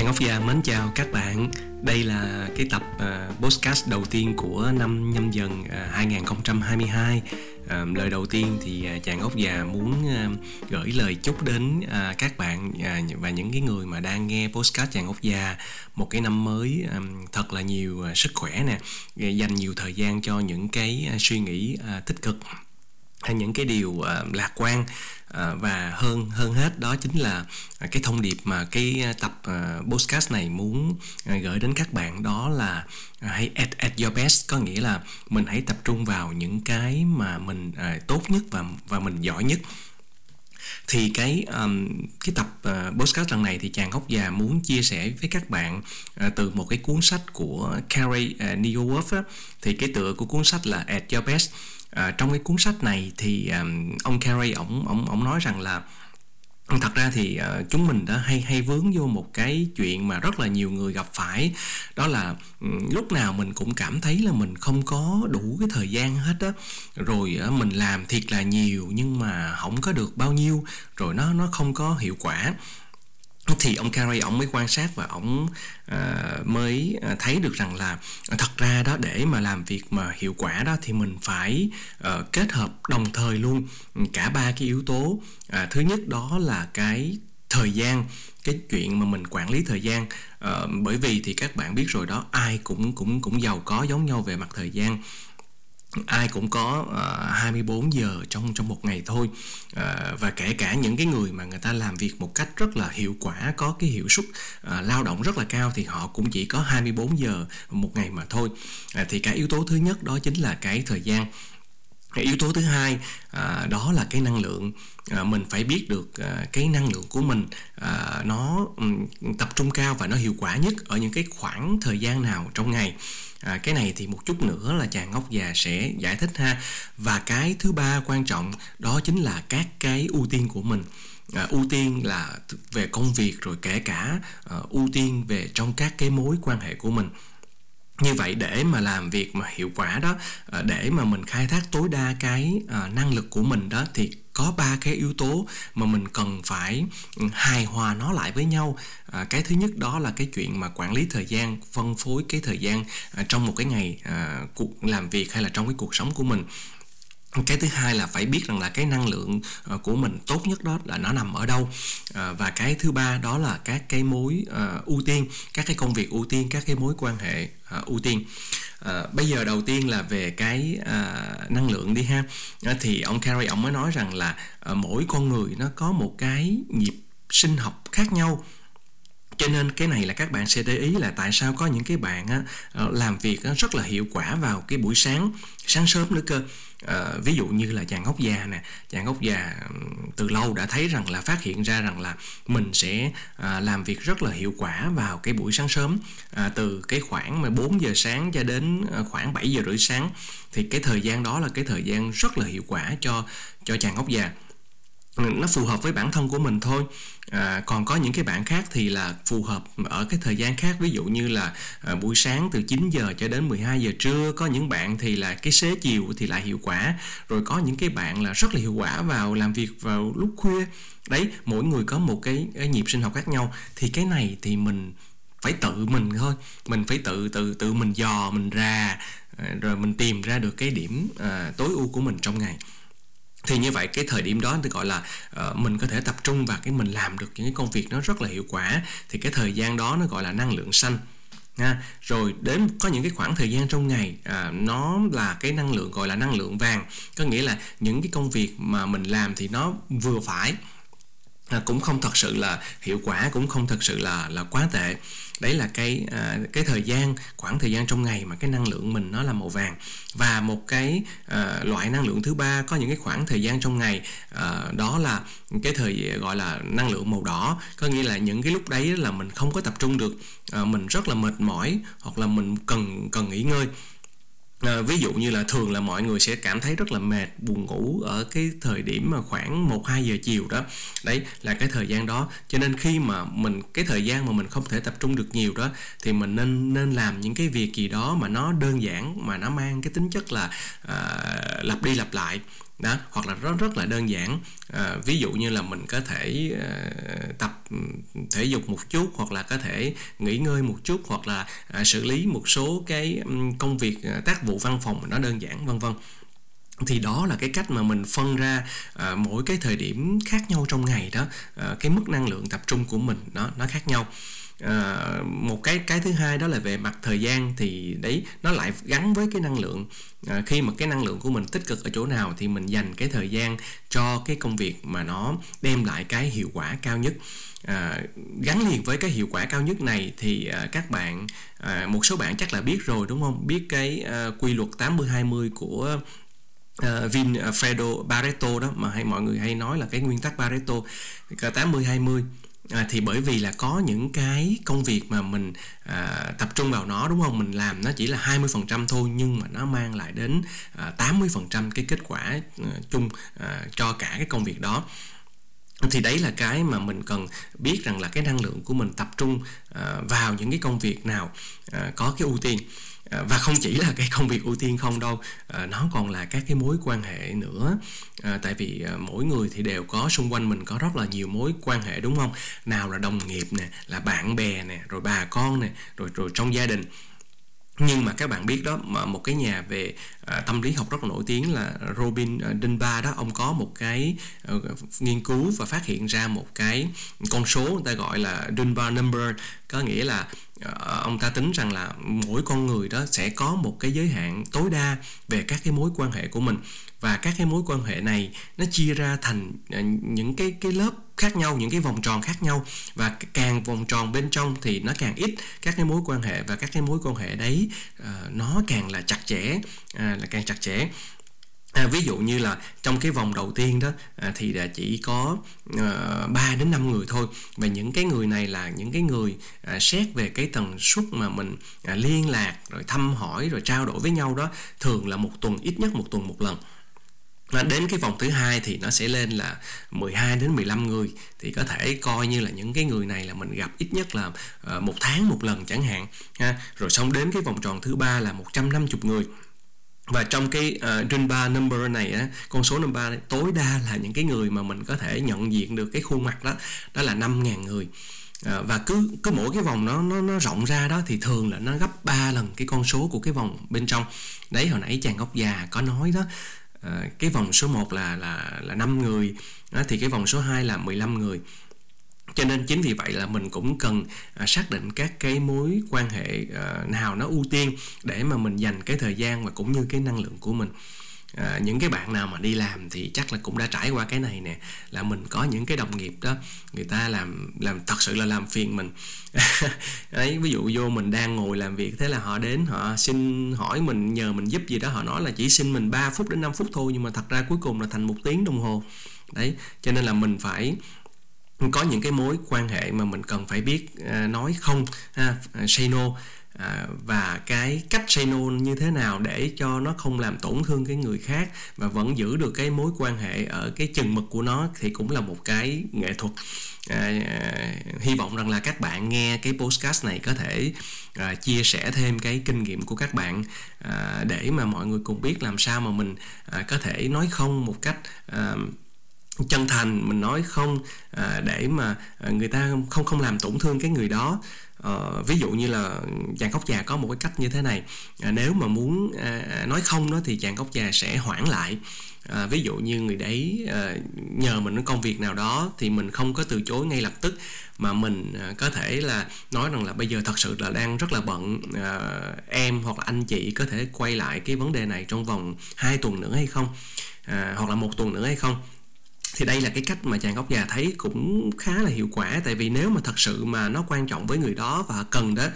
Trang Ốc Gia mến chào các bạn. Đây là cái tập uh, podcast đầu tiên của năm nhâm dần uh, 2022 uh, Lời đầu tiên thì à, uh, Chàng Ốc Già muốn uh, gửi lời chúc đến uh, các bạn uh, Và những cái người mà đang nghe podcast Chàng Ốc Già Một cái năm mới um, thật là nhiều uh, sức khỏe nè Dành nhiều thời gian cho những cái uh, suy nghĩ uh, tích cực hay những cái điều uh, lạc quan uh, và hơn hơn hết đó chính là cái thông điệp mà cái tập uh, podcast này muốn uh, gửi đến các bạn đó là uh, hãy at, at your best. Có nghĩa là mình hãy tập trung vào những cái mà mình uh, tốt nhất và và mình giỏi nhất. Thì cái um, cái tập uh, podcast lần này thì chàng gốc già muốn chia sẻ với các bạn uh, từ một cái cuốn sách của Carrie uh, Newworth á, thì cái tựa của cuốn sách là At Your Best à, trong cái cuốn sách này thì um, ông Carey ổng ổng ổng nói rằng là thật ra thì uh, chúng mình đã hay hay vướng vô một cái chuyện mà rất là nhiều người gặp phải. Đó là um, lúc nào mình cũng cảm thấy là mình không có đủ cái thời gian hết á. Rồi uh, mình làm thiệt là nhiều nhưng mà không có được bao nhiêu. Rồi nó nó không có hiệu quả thì ông Carey ông mới quan sát và ông uh, mới ờ, thấy được rằng là ờ, thật ra đó để mà làm việc mà hiệu quả đó thì mình phải uh, kết hợp đồng thời luôn cả ba cái yếu tố. Uh, thứ nhất đó là cái thời gian cái chuyện mà mình quản lý thời gian. Uh, bởi vì thì các bạn biết rồi đó ai cũng cũng cũng giàu có giống nhau về mặt thời gian ai cũng có ờ, uh, 24 giờ trong trong một ngày thôi. Uh, và kể cả những cái người mà người ta làm việc một cách rất là hiệu quả có cái hiệu suất uh, lao động rất là cao thì họ cũng chỉ có 24 giờ một ngày mà thôi. Uh, thì cái yếu tố thứ nhất đó chính là cái thời gian. Cái yếu tố thứ hai à, đó là cái năng lượng. À, mình phải biết được à, cái năng lượng của mình à, nó um, tập trung cao và nó hiệu quả nhất ở những cái khoảng thời gian nào trong ngày à, cái này thì một chút nữa là chàng ngốc già sẽ giải thích ha. Và cái thứ ba quan trọng đó chính là các cái ưu tiên của mình. À, ưu tiên là về công việc rồi kể cả à, ưu tiên về trong các cái mối quan hệ của mình. Như vậy để mà làm việc mà hiệu quả đó à, để mà mình khai thác tối đa cái à, năng lực của mình đó thì có ba cái yếu tố mà mình cần phải ừ, hài hòa nó lại với nhau. À, cái thứ nhất đó là cái chuyện mà quản lý thời gian phân phối cái thời gian à, trong một cái ngày à, cuộc làm việc hay là trong cái cuộc sống của mình cái thứ hai là phải biết rằng là cái năng lượng ờ, của mình tốt nhất đó là nó nằm ở đâu. Ờ, và cái thứ ba đó là các cái mối ờ, ưu tiên, các cái công việc ưu tiên, các cái mối quan hệ ưu tiên. Bây giờ đầu tiên là về cái năng lượng đi ha. Thì ông Carey, ông mới nói rằng là mỗi con người nó có một cái nhịp sinh học khác nhau cho nên cái này là các bạn sẽ để ý là tại sao có những cái bạn á, ờ, làm việc á, rất là hiệu quả vào cái buổi sáng sáng sớm nữa cơ. À, ví dụ như là chàng ngốc già nè chàng ngốc già từ lâu đã thấy rằng là phát hiện ra rằng là mình sẽ à, làm việc rất là hiệu quả vào cái buổi sáng sớm. À, từ cái khoảng mà 4 giờ sáng cho đến khoảng 7 giờ rưỡi sáng. Thì cái thời gian đó là cái thời gian rất là hiệu quả cho cho chàng ngốc già nó phù hợp với bản thân của mình thôi. À, còn có những cái bạn khác thì là phù hợp ở cái thời gian khác. Ví dụ như là à, buổi sáng từ 9 giờ cho đến 12 giờ trưa có những bạn thì là cái xế chiều thì lại hiệu quả. Rồi có những cái bạn là rất là hiệu quả vào làm việc vào lúc khuya. Đấy mỗi người có một cái, cái nhịp sinh học khác nhau. Thì cái này thì mình phải tự mình thôi. Mình phải tự tự tự mình dò mình ra à, rồi mình tìm ra được cái điểm à, tối ưu của mình trong ngày thì như vậy cái thời điểm đó thì gọi là uh, mình có thể tập trung vào cái mình làm được những cái công việc nó rất là hiệu quả. Thì cái thời gian đó nó gọi là năng lượng xanh ha rồi đến có những cái khoảng thời gian trong ngày à, nó là cái năng lượng gọi là năng lượng vàng. Có nghĩa là những cái công việc mà mình làm thì nó vừa phải À, cũng không thật sự là hiệu quả cũng không thật sự là là quá tệ. Đấy là cái à, cái thời gian khoảng thời gian trong ngày mà cái năng lượng mình nó là màu vàng. Và một cái à, loại năng lượng thứ ba có những cái khoảng thời gian trong ngày à, đó là cái thời gọi là năng lượng màu đỏ. Có nghĩa là những cái lúc đấy là mình không có tập trung được. À, mình rất là mệt mỏi hoặc là mình cần cần nghỉ ngơi. À, ví dụ như là thường là mọi người sẽ cảm thấy rất là mệt buồn ngủ ở cái thời điểm mà khoảng 1 2 giờ chiều đó. Đấy là cái thời gian đó. Cho nên khi mà mình cái thời gian mà mình không thể tập trung được nhiều đó thì mình nên nên làm những cái việc gì đó mà nó đơn giản mà nó mang cái tính chất là à, lặp đi lặp lại đó hoặc là rất rất là đơn giản. À, ví dụ như là mình có thể à, tập thể dục một chút hoặc là có thể nghỉ ngơi một chút hoặc là à, xử lý một số cái công việc à, tác vụ văn phòng nó đơn giản vân vân. Thì đó là cái cách mà mình phân ra à, mỗi cái thời điểm khác nhau trong ngày đó. À, cái mức năng lượng tập trung của mình nó nó khác nhau à, một cái cái thứ hai đó là về mặt thời gian thì đấy nó lại gắn với cái năng lượng. À, khi mà cái năng lượng của mình tích cực ở chỗ nào thì mình dành cái thời gian cho cái công việc mà nó đem lại cái hiệu quả cao nhất. À, gắn liền với cái hiệu quả cao nhất này thì à, các bạn à, một số bạn chắc là biết rồi đúng không? Biết cái à, quy luật 80 20 của uh, Vin uh, Fredo Pareto đó mà hay mọi người hay nói là cái nguyên tắc Pareto 80 20 à, thì bởi vì là có những cái công việc mà mình à, tập trung vào nó đúng không? Mình làm nó chỉ là 20% thôi nhưng mà nó mang lại đến à, 80% cái kết quả à, chung à, cho cả cái công việc đó. Thì đấy là cái mà mình cần biết rằng là cái năng lượng của mình tập trung à, vào những cái công việc nào à, có cái ưu tiên. Ờ, và không chỉ là cái công việc ưu tiên không đâu ờ, nó còn là các cái mối quan hệ nữa. Ờ, tại vì mỗi người thì đều có, xung quanh mình có rất là nhiều mối quan hệ, đúng không? Nào là đồng nghiệp nè, là bạn bè nè, rồi bà con nè, rồi rồi trong gia đình nhưng mà các bạn biết đó mà một cái nhà về à, tâm lý học rất là nổi tiếng là Robin à, Dunbar đó ông có một cái à, nghiên cứu và phát hiện ra một cái con số người ta gọi là Dunbar number. Có nghĩa là Ờ, ông ta tính rằng là mỗi con người đó sẽ có một cái giới hạn tối đa về các cái mối quan hệ của mình và các cái mối quan hệ này nó chia ra thành ờ, những cái cái lớp khác nhau những cái vòng tròn khác nhau. Và càng vòng tròn bên trong thì nó càng ít các cái mối quan hệ. Và các cái mối quan hệ đấy uh, nó càng là chặt chẽ uh, là càng chặt chẽ. À, ví dụ như là trong cái vòng đầu tiên đó à, thì là chỉ có ờ, à, 3 đến 5 người thôi. Và những cái người này là những cái người à, xét về cái tần suất mà mình à, liên lạc rồi thăm hỏi rồi trao đổi với nhau đó thường là một tuần ít nhất một tuần một lần đến cái vòng thứ hai thì nó sẽ lên là 12 đến 15 người. Thì có thể coi như là những cái người này là mình gặp ít nhất là ờ, một tháng một lần chẳng hạn ha. Rồi xong đến cái vòng tròn thứ ba là 150 người. Và trong cái ờ, uh, ba number này á con số number này, tối đa là những cái người mà mình có thể nhận diện được cái khuôn mặt đó đó là 5.000 người. À, và cứ cứ mỗi cái vòng nó nó nó rộng ra đó thì thường là nó gấp 3 lần cái con số của cái vòng bên trong. Đấy hồi nãy chàng gốc già có nói đó à, cái vòng số 1 là là là 5 người à, thì cái vòng số 2 là 15 người. Cho nên chính vì vậy là mình cũng cần à, xác định các cái mối quan hệ à, nào nó ưu tiên để mà mình dành cái thời gian và cũng như cái năng lượng của mình à, những cái bạn nào mà đi làm thì chắc là cũng đã trải qua cái này nè. Là mình có những cái đồng nghiệp đó người ta làm làm thật sự là làm phiền mình. Đấy ví dụ vô mình đang ngồi làm việc thế là họ đến họ xin hỏi mình nhờ mình giúp gì đó họ nói là chỉ xin mình 3 phút đến 5 phút thôi nhưng mà thật ra cuối cùng là thành một tiếng đồng hồ. Đấy cho nên là mình phải có những cái mối quan hệ mà mình cần phải biết à, nói không ha, say no à, và cái cách say no như thế nào để cho nó không làm tổn thương cái người khác và vẫn giữ được cái mối quan hệ ở cái chừng mực của nó thì cũng là một cái nghệ thuật. À, à, hy vọng rằng là các bạn nghe cái podcast này có thể à, chia sẻ thêm cái kinh nghiệm của các bạn à, để mà mọi người cùng biết làm sao mà mình à, có thể nói không một cách à, chân thành mình nói không à, để mà à, người ta không không làm tổn thương cái người đó uh, ví dụ như là chàng cốc già có một cái cách như thế này. À, nếu mà muốn à, nói không đó thì chàng cốc già sẽ hoãn lại. À, ví dụ như người đấy à, nhờ mình công việc nào đó thì mình không có từ chối ngay lập tức mà mình à, có thể là nói rằng là bây giờ thật sự là đang rất là bận à, em hoặc là anh chị có thể quay lại cái vấn đề này trong vòng 2 tuần nữa hay không? À, hoặc là một tuần nữa hay không? Thì đây là cái cách mà chàng góc già thấy cũng khá là hiệu quả. Tại vì nếu mà thật sự mà nó quan trọng với người đó và cần đó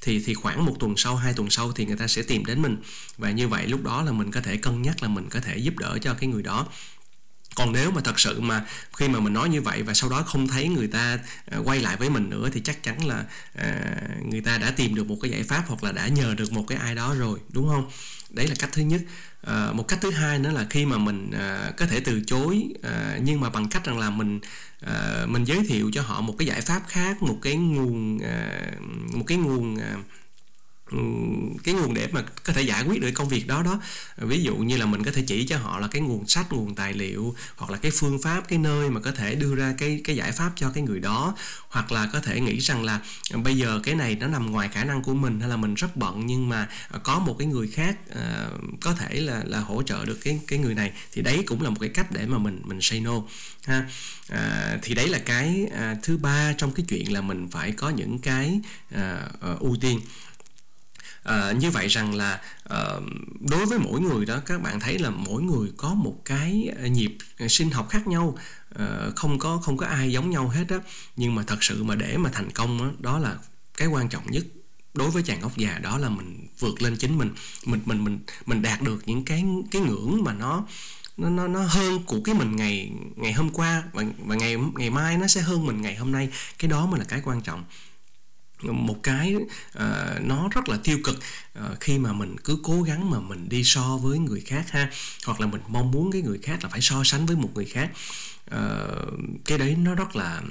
thì thì khoảng một tuần sau hai tuần sau thì người ta sẽ tìm đến mình. Và như vậy lúc đó là mình có thể cân nhắc là mình có thể giúp đỡ cho cái người đó. Còn nếu mà thật sự mà khi mà mình nói như vậy và sau đó không thấy người ta à, quay lại với mình nữa thì chắc chắn là à, người ta đã tìm được một cái giải pháp hoặc là đã nhờ được một cái ai đó rồi đúng không? Đấy là cách thứ nhất à, một cách thứ hai nữa là khi mà mình à, có thể từ chối à, nhưng mà bằng cách rằng là mình à, mình giới thiệu cho họ một cái giải pháp khác một cái nguồn à, một cái nguồn à, cái nguồn để mà có thể giải quyết được công việc đó đó. Ví dụ như là mình có thể chỉ cho họ là cái nguồn sách nguồn tài liệu hoặc là cái phương pháp cái nơi mà có thể đưa ra cái cái giải pháp cho cái người đó. Hoặc là có thể nghĩ rằng là ờ, bây giờ cái này nó nằm ngoài khả năng của mình hay là mình rất bận nhưng mà ờ, có một cái người khác uh, có thể là là hỗ trợ được cái cái người này thì đấy cũng là một cái cách để mà mình mình say no ha. À, thì đấy là cái à, thứ ba trong cái chuyện là mình phải có những cái à, uh, ưu tiên à, như vậy rằng là à, đối với mỗi người đó các bạn thấy là mỗi người có một cái ờ, nhịp sinh học khác nhau. À, không có không có ai giống nhau hết á. Nhưng mà thật sự mà để mà thành công đó, đó là cái quan trọng nhất. Đối với chàng ốc già đó là mình vượt lên chính mình. Mình mình mình mình đạt được những cái cái ngưỡng mà nó nó nó nó hơn của cái mình ngày ngày hôm qua và và ngày ngày mai nó sẽ hơn mình ngày hôm nay. Cái đó mới là cái quan trọng một cái uh, nó rất là tiêu cực uh, khi mà mình cứ cố gắng mà mình đi so với người khác ha hoặc là mình mong muốn cái người khác là phải so sánh với một người khác uh, cái đấy nó rất là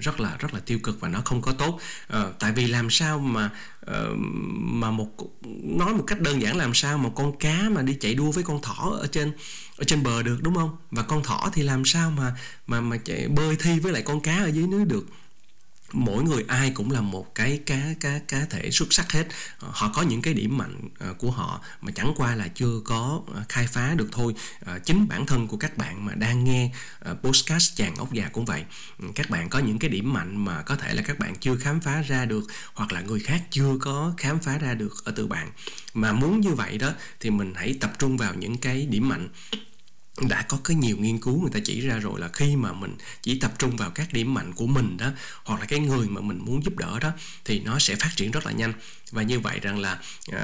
rất là rất là tiêu cực và nó không có tốt. Uh, tại vì làm sao mà uh, mà một nói một cách đơn giản làm sao mà con cá mà đi chạy đua với con thỏ ở trên ở trên bờ được đúng không? Và con thỏ thì làm sao mà mà mà chạy bơi thi với lại con cá ở dưới nước được? Mỗi người ai cũng là một cái cá cá cá thể xuất sắc hết. Ờ, họ có những cái điểm mạnh ờ, của họ mà chẳng qua là chưa có ờ, khai phá được thôi. Chính bản thân của các bạn mà đang nghe podcast chàng ốc già cũng vậy. Ừ, các bạn có những cái điểm mạnh mà có thể là các bạn chưa khám phá ra được, hoặc là người khác chưa có khám phá ra được ở từ bạn. Mà muốn như vậy đó, thì mình hãy tập trung vào những cái điểm mạnh đã có cái nhiều nghiên cứu người ta chỉ ra rồi là khi mà mình chỉ tập trung vào các điểm mạnh của mình đó hoặc là cái người mà mình muốn giúp đỡ đó thì nó sẽ phát triển rất là nhanh. Và như vậy rằng là uh,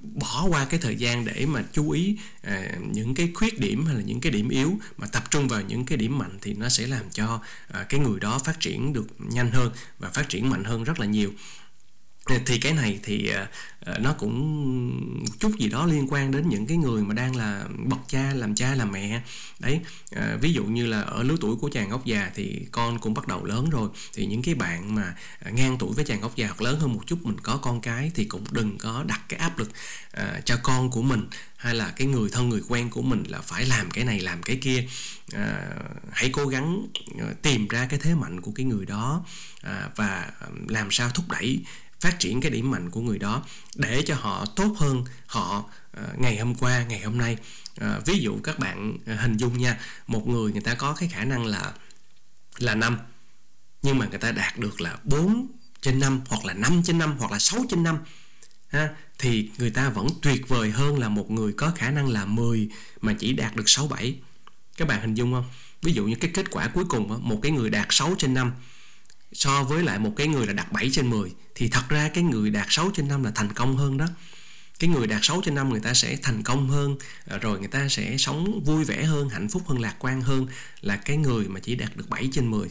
bỏ qua cái thời gian để mà chú ý uh, những cái khuyết điểm hay là những cái điểm yếu mà tập trung vào những cái điểm mạnh thì nó sẽ làm cho uh, cái người đó phát triển được nhanh hơn và phát triển mạnh hơn rất là nhiều thì cái này thì ờ, ờ, nó cũng chút gì đó liên quan đến những cái người mà đang là bậc cha làm cha làm mẹ. Đấy ờ, ví dụ như là ở lứa tuổi của chàng ốc già thì con cũng bắt đầu lớn rồi. Thì những cái bạn mà ngang tuổi với chàng ốc già hoặc lớn hơn một chút mình có con cái thì cũng đừng có đặt cái áp lực cho con của mình hay là cái người thân người quen của mình là phải làm cái này làm cái kia. À, hãy cố gắng tìm ra cái thế mạnh của cái người đó à, và làm sao thúc đẩy phát triển cái điểm mạnh của người đó để cho họ tốt hơn họ ờ, ngày hôm qua ngày hôm nay uh, ví dụ các bạn ờ, hình dung nha một người người ta có cái khả năng là là năm nhưng mà người ta đạt được là 4 trên 5 hoặc là 5 trên 5 hoặc là 6 trên 5 ha, thì người ta vẫn tuyệt vời hơn là một người có khả năng là 10 mà chỉ đạt được 6 7. Các bạn hình dung không? Ví dụ như cái kết quả cuối cùng một cái người đạt 6 trên 5 so với lại một cái người là đạt 7 trên 10 thì thật ra cái người đạt 6 trên 5 là thành công hơn đó. Cái người đạt 6 trên 5 người ta sẽ thành công hơn ờ, rồi người ta sẽ sống vui vẻ hơn hạnh phúc hơn lạc quan hơn là cái người mà chỉ đạt được 7 trên 10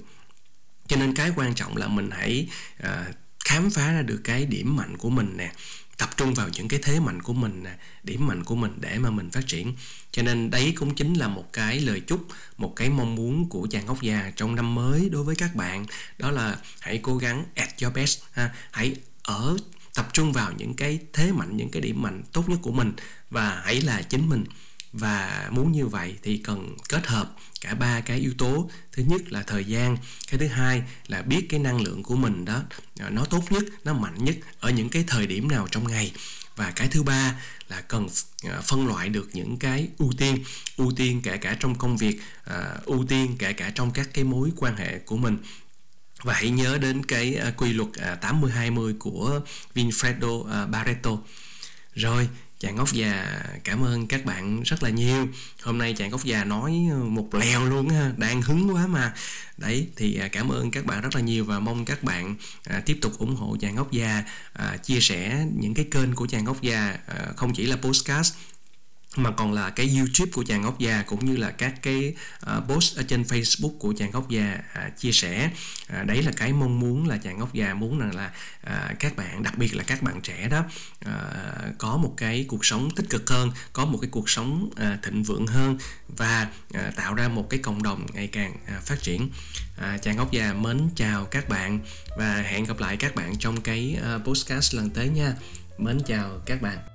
cho nên cái quan trọng là mình hãy uh, khám phá ra được cái điểm mạnh của mình nè tập trung vào những cái thế mạnh của mình nè, điểm mạnh của mình để mà mình phát triển. Cho nên đấy cũng chính là một cái lời chúc, một cái mong muốn của chàng ngốc già trong năm mới đối với các bạn. Đó là hãy cố gắng at your best, ha. Hãy ở, tập trung vào những cái thế mạnh, những cái điểm mạnh tốt nhất của mình và hãy là chính mình và muốn như vậy thì cần kết hợp cả ba cái yếu tố. Thứ nhất là thời gian, cái thứ hai là biết cái năng lượng của mình đó à, nó tốt nhất, nó mạnh nhất ở những cái thời điểm nào trong ngày. Và cái thứ ba là cần à, phân loại được những cái ưu tiên ưu tiên kể cả trong công việc à, ưu tiên kể cả trong các cái mối quan hệ của mình. Và hãy nhớ đến cái quy luật 80-20 của Vinfredo Barreto. rồi chàng ốc già cảm ơn các bạn rất là nhiều. Hôm nay chàng ốc già nói một lèo luôn ha đang hứng quá mà. Đấy thì à, cảm ơn các bạn rất là nhiều và mong các bạn à, tiếp tục ủng hộ chàng ốc già à, chia sẻ những cái kênh của chàng ốc già à, không chỉ là postcast mà còn là cái YouTube của chàng ốc già cũng như là các cái uh, post ở trên Facebook của chàng ốc già uh, chia sẻ. Uh, đấy là cái mong muốn là chàng ốc già muốn rằng là uh, các bạn đặc biệt là các bạn trẻ đó uh, có một cái cuộc sống tích cực hơn có một cái cuộc sống uh, thịnh vượng hơn và uh, tạo ra một cái cộng đồng ngày càng uh, phát triển. Uh, chàng ốc già mến chào các bạn và hẹn gặp lại các bạn trong cái uh, podcast lần tới nha. Mến chào các bạn.